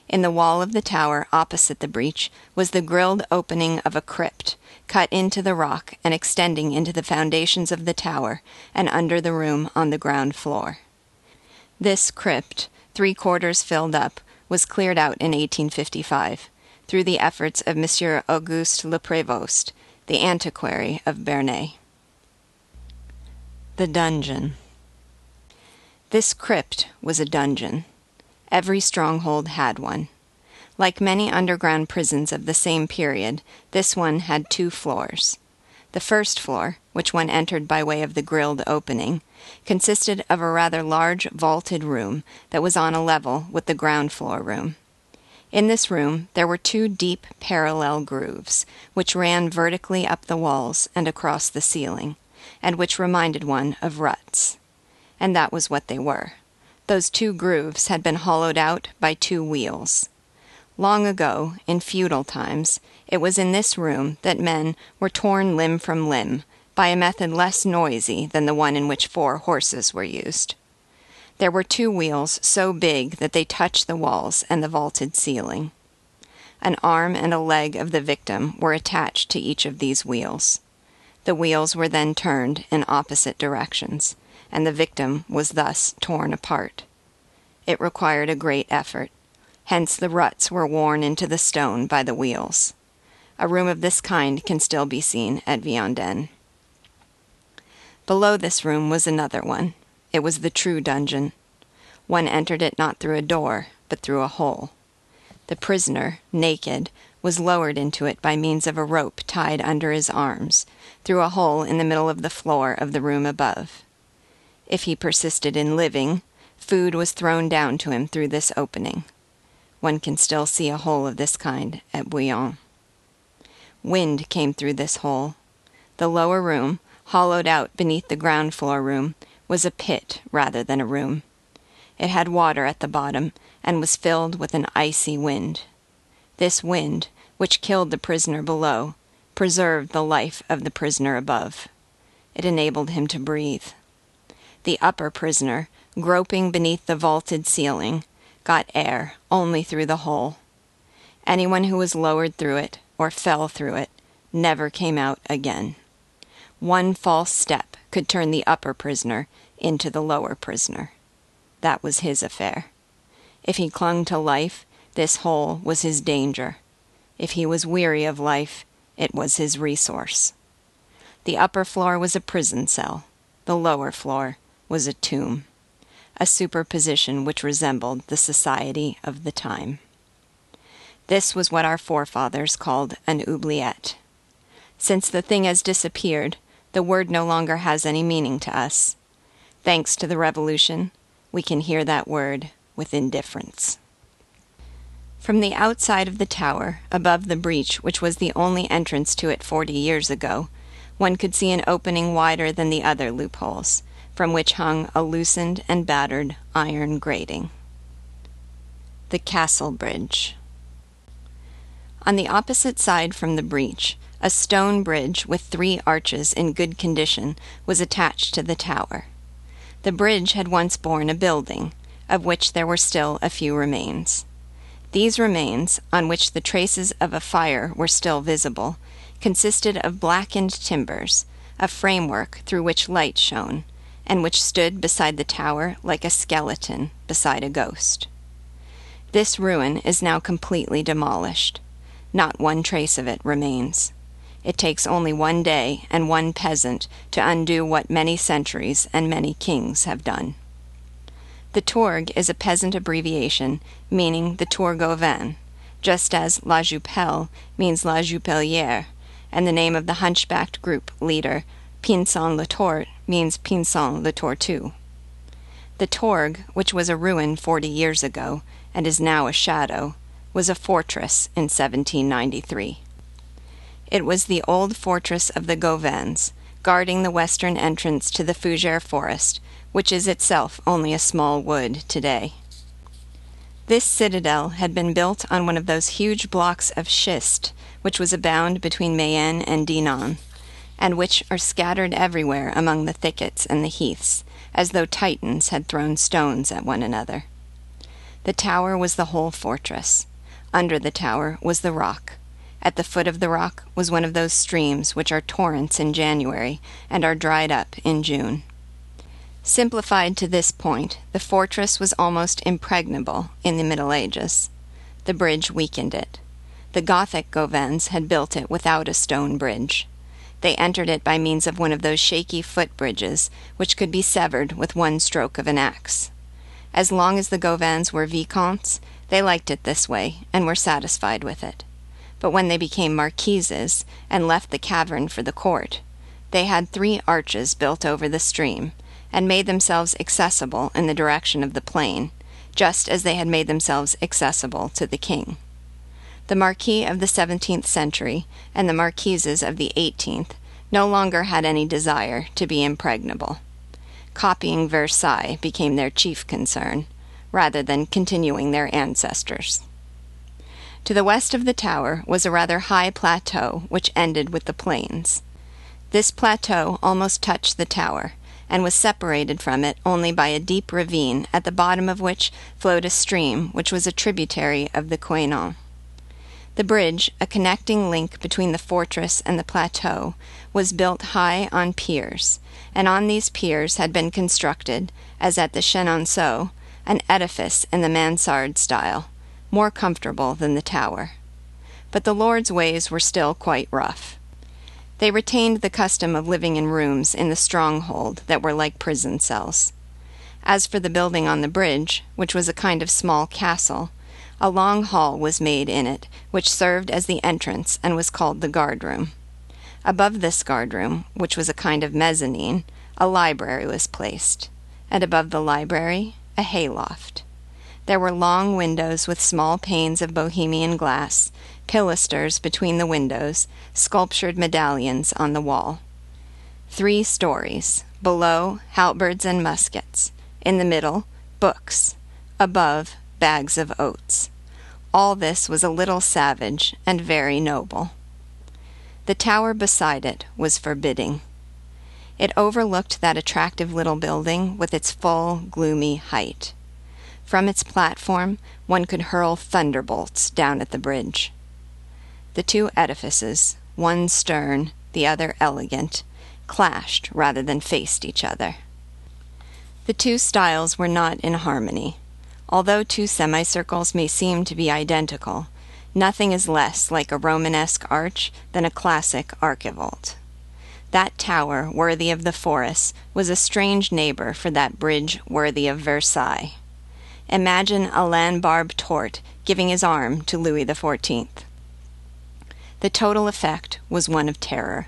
In the wall of the tower opposite the breach was the grilled opening of a crypt, cut into the rock and extending into the foundations of the tower and under the room on the ground floor. This crypt, three quarters filled up, was cleared out in 1855 through the efforts of Monsieur Auguste Le Prévost, the antiquary of Bernay. The Dungeon this crypt was a dungeon. Every stronghold had one. Like many underground prisons of the same period, this one had two floors. The first floor, which one entered by way of the grilled opening, consisted of a rather large vaulted room that was on a level with the ground floor room. In this room there were two deep parallel grooves, which ran vertically up the walls and across the ceiling, and which reminded one of ruts and that was what they were. Those two grooves had been hollowed out by two wheels. Long ago, in feudal times, it was in this room that men were torn limb from limb by a method less noisy than the one in which four horses were used. There were two wheels so big that they touched the walls and the vaulted ceiling. An arm and a leg of the victim were attached to each of these wheels. The wheels were then turned in opposite directions and the victim was thus torn apart. It required a great effort. Hence the ruts were worn into the stone by the wheels. A room of this kind can still be seen at Vianden. Below this room was another one. It was the true dungeon. One entered it not through a door, but through a hole. The prisoner, naked, was lowered into it by means of a rope tied under his arms, through a hole in the middle of the floor of the room above. If he persisted in living, food was thrown down to him through this opening. One can still see a hole of this kind at Bouillon. Wind came through this hole. The lower room, hollowed out beneath the ground floor room, was a pit rather than a room. It had water at the bottom and was filled with an icy wind. This wind, which killed the prisoner below, preserved the life of the prisoner above. It enabled him to breathe the upper prisoner, groping beneath the vaulted ceiling, got air only through the hole. Anyone who was lowered through it, or fell through it, never came out again. One false step could turn the upper prisoner into the lower prisoner. That was his affair. If he clung to life, this hole was his danger. If he was weary of life, it was his resource. The upper floor was a prison cell. The lower floor was a tomb, a superposition which resembled the society of the time. This was what our forefathers called an oubliette. Since the thing has disappeared, the word no longer has any meaning to us. Thanks to the revolution, we can hear that word with indifference. From the outside of the tower, above the breach which was the only entrance to it forty years ago, one could see an opening wider than the other loopholes, from which hung a loosened and battered iron grating. The Castle Bridge. On the opposite side from the breach, a stone bridge with three arches in good condition was attached to the tower. The bridge had once borne a building, of which there were still a few remains. These remains, on which the traces of a fire were still visible, consisted of blackened timbers, a framework through which light shone, and which stood beside the tower like a skeleton beside a ghost. This ruin is now completely demolished. Not one trace of it remains. It takes only one day and one peasant to undo what many centuries and many kings have done. The Tourgue is a peasant abbreviation meaning the Tour Gauvain, just as La Joupelle means La Jupelliere, and the name of the hunchbacked group leader, Pinson le Tort, means Pinson le Tortue. The Tourgue, which was a ruin forty years ago and is now a shadow, was a fortress in 1793. It was the old fortress of the Gauvains, guarding the western entrance to the Fougère forest, which is itself only a small wood today. This citadel had been built on one of those huge blocks of schist which was abound between Mayenne and Dinant, and which are scattered everywhere among the thickets and the heaths, as though Titans had thrown stones at one another. The tower was the whole fortress. Under the tower was the rock. At the foot of the rock was one of those streams which are torrents in January and are dried up in June. Simplified to this point, the fortress was almost impregnable in the Middle Ages. The bridge weakened it. The Gothic Gauvains had built it without a stone bridge. They entered it by means of one of those shaky foot bridges which could be severed with one stroke of an axe. As long as the Gauvains were vicomtes, they liked it this way, and were satisfied with it. But when they became marquises, and left the cavern for the court, they had three arches built over the stream, and made themselves accessible in the direction of the plain, just as they had made themselves accessible to the king. The marquis of the seventeenth century and the marquises of the eighteenth no longer had any desire to be impregnable. Copying Versailles became their chief concern, rather than continuing their ancestors. To the west of the tower was a rather high plateau which ended with the plains. This plateau almost touched the tower, and was separated from it only by a deep ravine at the bottom of which flowed a stream which was a tributary of the Couesnon. The bridge, a connecting link between the fortress and the plateau, was built high on piers, and on these piers had been constructed, as at the Chenonceau, an edifice in the mansard style, more comfortable than the tower. But the lord's ways were still quite rough. They retained the custom of living in rooms in the stronghold that were like prison cells. As for the building on the bridge, which was a kind of small castle, a long hall was made in it, which served as the entrance and was called the guard room. Above this guard room, which was a kind of mezzanine, a library was placed, and above the library a hayloft. There were long windows with small panes of Bohemian glass, pilasters between the windows, sculptured medallions on the wall. Three stories. Below, halberds and muskets. In the middle, books. Above, bags of oats. All this was a little savage and very noble. The tower beside it was forbidding. It overlooked that attractive little building with its full, gloomy height. From its platform, one could hurl thunderbolts down at the bridge. The two edifices, one stern, the other elegant, clashed rather than faced each other. The two styles were not in harmony. Although two semicircles may seem to be identical, nothing is less like a Romanesque arch than a classic archivolt. That tower, worthy of the forest, was a strange neighbor for that bridge worthy of Versailles. Imagine Alain Barbe Tort giving his arm to Louis XIV. The total effect was one of terror.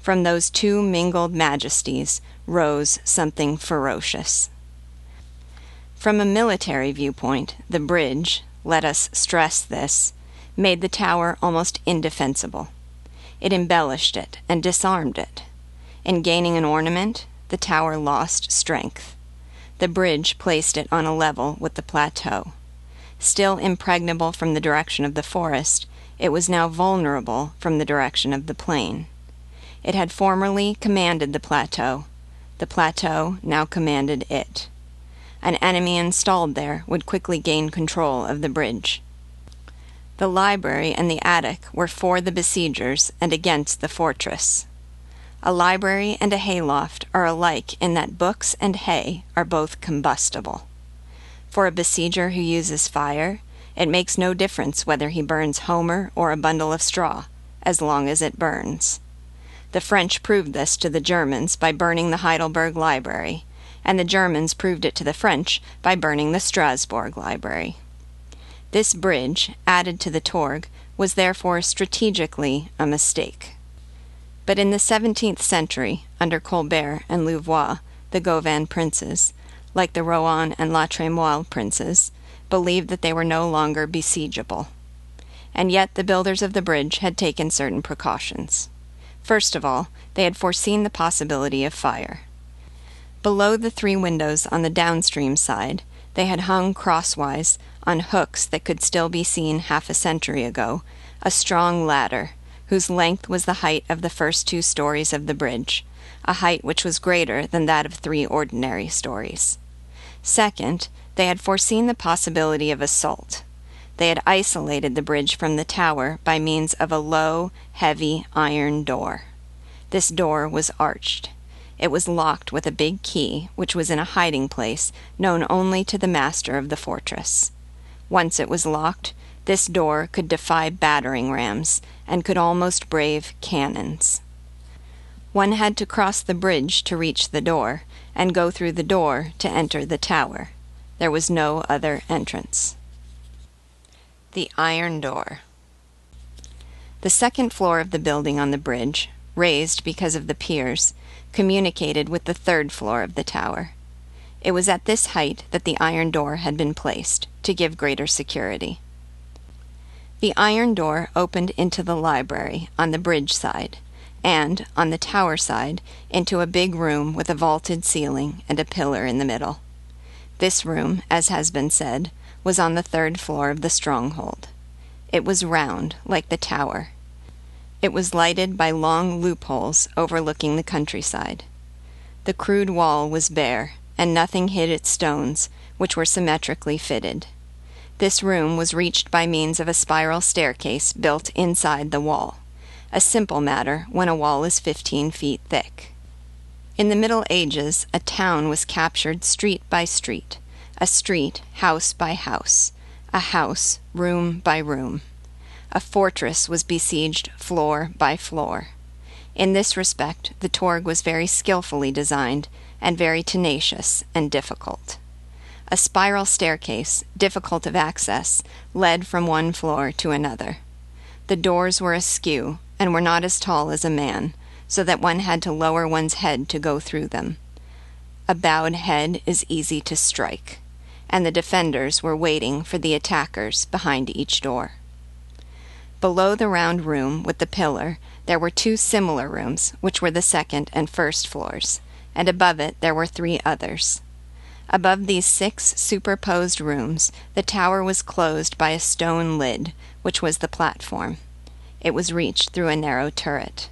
From those two mingled majesties rose something ferocious. From a military viewpoint, the bridge, let us stress this, made the tower almost indefensible. It embellished it and disarmed it. In gaining an ornament, the tower lost strength. The bridge placed it on a level with the plateau. Still impregnable from the direction of the forest, it was now vulnerable from the direction of the plain. It had formerly commanded the plateau. The plateau now commanded it. An enemy installed there would quickly gain control of the bridge. The library and the attic were for the besiegers and against the fortress. A library and a hayloft are alike in that books and hay are both combustible. For a besieger who uses fire, it makes no difference whether he burns Homer or a bundle of straw, as long as it burns. The French proved this to the Germans by burning the Heidelberg Library, and the Germans proved it to the French by burning the Strasbourg Library. This bridge, added to the Tourgue, was therefore strategically a mistake. But in the seventeenth century, under Colbert and Louvois, the Gauvain princes, like the Rohan and La Tremoille princes, believed that they were no longer besiegeable. And yet the builders of the bridge had taken certain precautions. First of all, they had foreseen the possibility of fire. Below the three windows on the downstream side, they had hung crosswise, on hooks that could still be seen half a century ago, a strong ladder, whose length was the height of the first two stories of the bridge, a height which was greater than that of three ordinary stories. Second, they had foreseen the possibility of assault. They had isolated the bridge from the tower by means of a low, heavy iron door. This door was arched. It was locked with a big key, which was in a hiding place known only to the master of the fortress. Once it was locked, this door could defy battering rams and could almost brave cannons. One had to cross the bridge to reach the door, and go through the door to enter the tower. There was no other entrance. The Iron Door. The second floor of the building on the bridge, raised because of the piers, communicated with the third floor of the tower. It was at this height that the iron door had been placed, to give greater security. The iron door opened into the library on the bridge side, and, on the tower side, into a big room with a vaulted ceiling and a pillar in the middle. This room, as has been said, was on the third floor of the stronghold. It was round, like the tower, it was lighted by long loopholes overlooking the countryside. The crude wall was bare, and nothing hid its stones, which were symmetrically fitted. This room was reached by means of a spiral staircase built inside the wall, a simple matter when a wall is fifteen feet thick. In the Middle Ages, a town was captured street by street, a street house by house, a house room by room a fortress was besieged floor by floor. In this respect, the Tourgue was very skilfully designed and very tenacious and difficult. A spiral staircase, difficult of access, led from one floor to another. The doors were askew and were not as tall as a man, so that one had to lower one's head to go through them. A bowed head is easy to strike, and the defenders were waiting for the attackers behind each door. Below the round room with the pillar there were two similar rooms, which were the second and first floors, and above it there were three others. Above these six superposed rooms the tower was closed by a stone lid, which was the platform. It was reached through a narrow turret.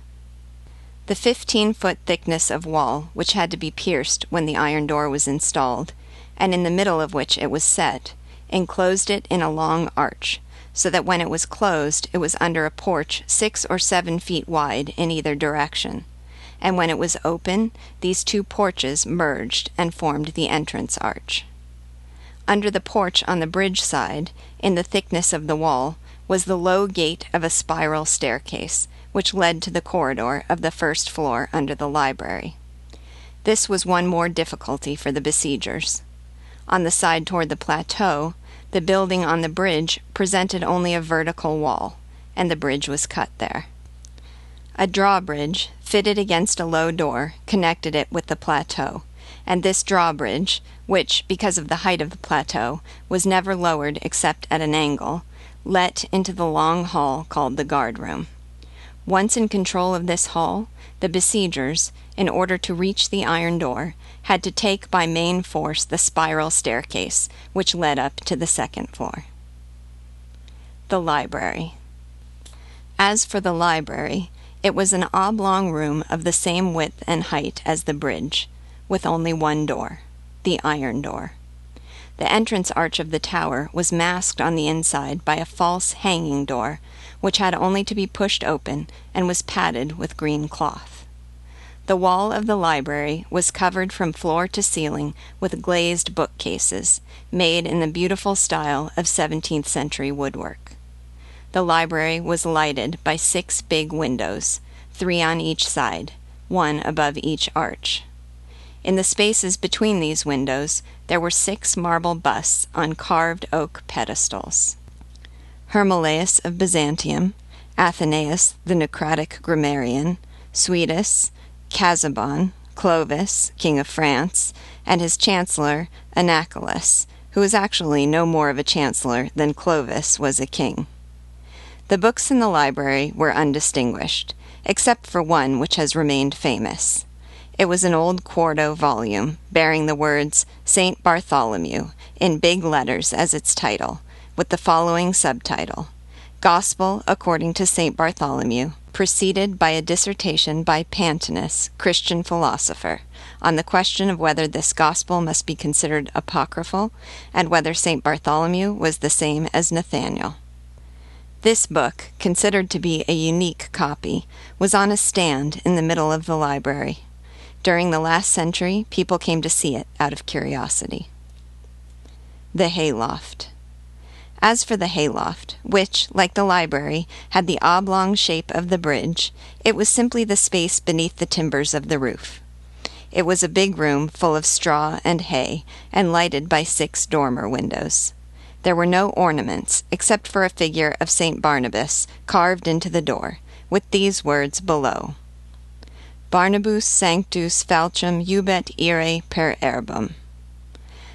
The fifteen foot thickness of wall, which had to be pierced when the iron door was installed, and in the middle of which it was set, enclosed it in a long arch so that when it was closed it was under a porch six or seven feet wide in either direction, and when it was open, these two porches merged and formed the entrance arch. Under the porch on the bridge side, in the thickness of the wall, was the low gate of a spiral staircase, which led to the corridor of the first floor under the library. This was one more difficulty for the besiegers. On the side toward the plateau, the building on the bridge presented only a vertical wall, and the bridge was cut there. A drawbridge, fitted against a low door, connected it with the plateau, and this drawbridge, which, because of the height of the plateau, was never lowered except at an angle, let into the long hall called the guard room. Once in control of this hall, the besiegers, in order to reach the iron door, had to take by main force the spiral staircase which led up to the second floor. The library. As for the library, it was an oblong room of the same width and height as the bridge, with only one door the iron door. The entrance arch of the tower was masked on the inside by a false hanging door, which had only to be pushed open and was padded with green cloth. The wall of the library was covered from floor to ceiling with glazed bookcases, made in the beautiful style of seventeenth century woodwork. The library was lighted by six big windows, three on each side, one above each arch. In the spaces between these windows there were six marble busts on carved oak pedestals. Hermolaus of Byzantium, Athenaeus the Naucratic grammarian, Suidas, Casaubon, Clovis, king of France, and his chancellor Anachalus, who was actually no more of a chancellor than Clovis was a king. The books in the library were undistinguished, except for one which has remained famous. It was an old quarto volume, bearing the words St. Bartholomew in big letters as its title, with the following subtitle Gospel according to St. Bartholomew, preceded by a dissertation by Pantaenus, Christian philosopher, on the question of whether this gospel must be considered apocryphal, and whether St. Bartholomew was the same as Nathaniel. This book, considered to be a unique copy, was on a stand in the middle of the library. During the last century, people came to see it out of curiosity. The Hayloft. As for the hayloft, which, like the library, had the oblong shape of the bridge, it was simply the space beneath the timbers of the roof. It was a big room full of straw and hay, and lighted by six dormer windows. There were no ornaments, except for a figure of St. Barnabas carved into the door, with these words below Barnabas sanctus falcem jubet ire per erbum.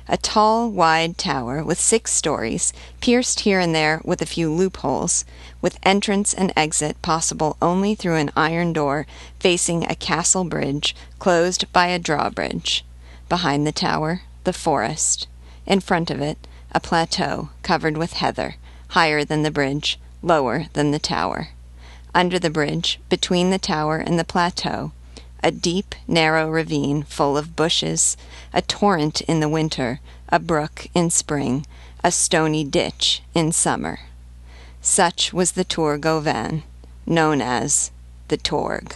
A tall, wide tower with six stories, pierced here and there with a few loopholes, with entrance and exit possible only through an iron door facing a castle bridge closed by a drawbridge. Behind the tower, the forest. In front of it, a plateau covered with heather, higher than the bridge, lower than the tower. Under the bridge, between the tower and the plateau, a deep, narrow ravine full of bushes, a torrent in the winter, a brook in spring, a stony ditch in summer. Such was the Tour Gauvain, known as the Tourgue.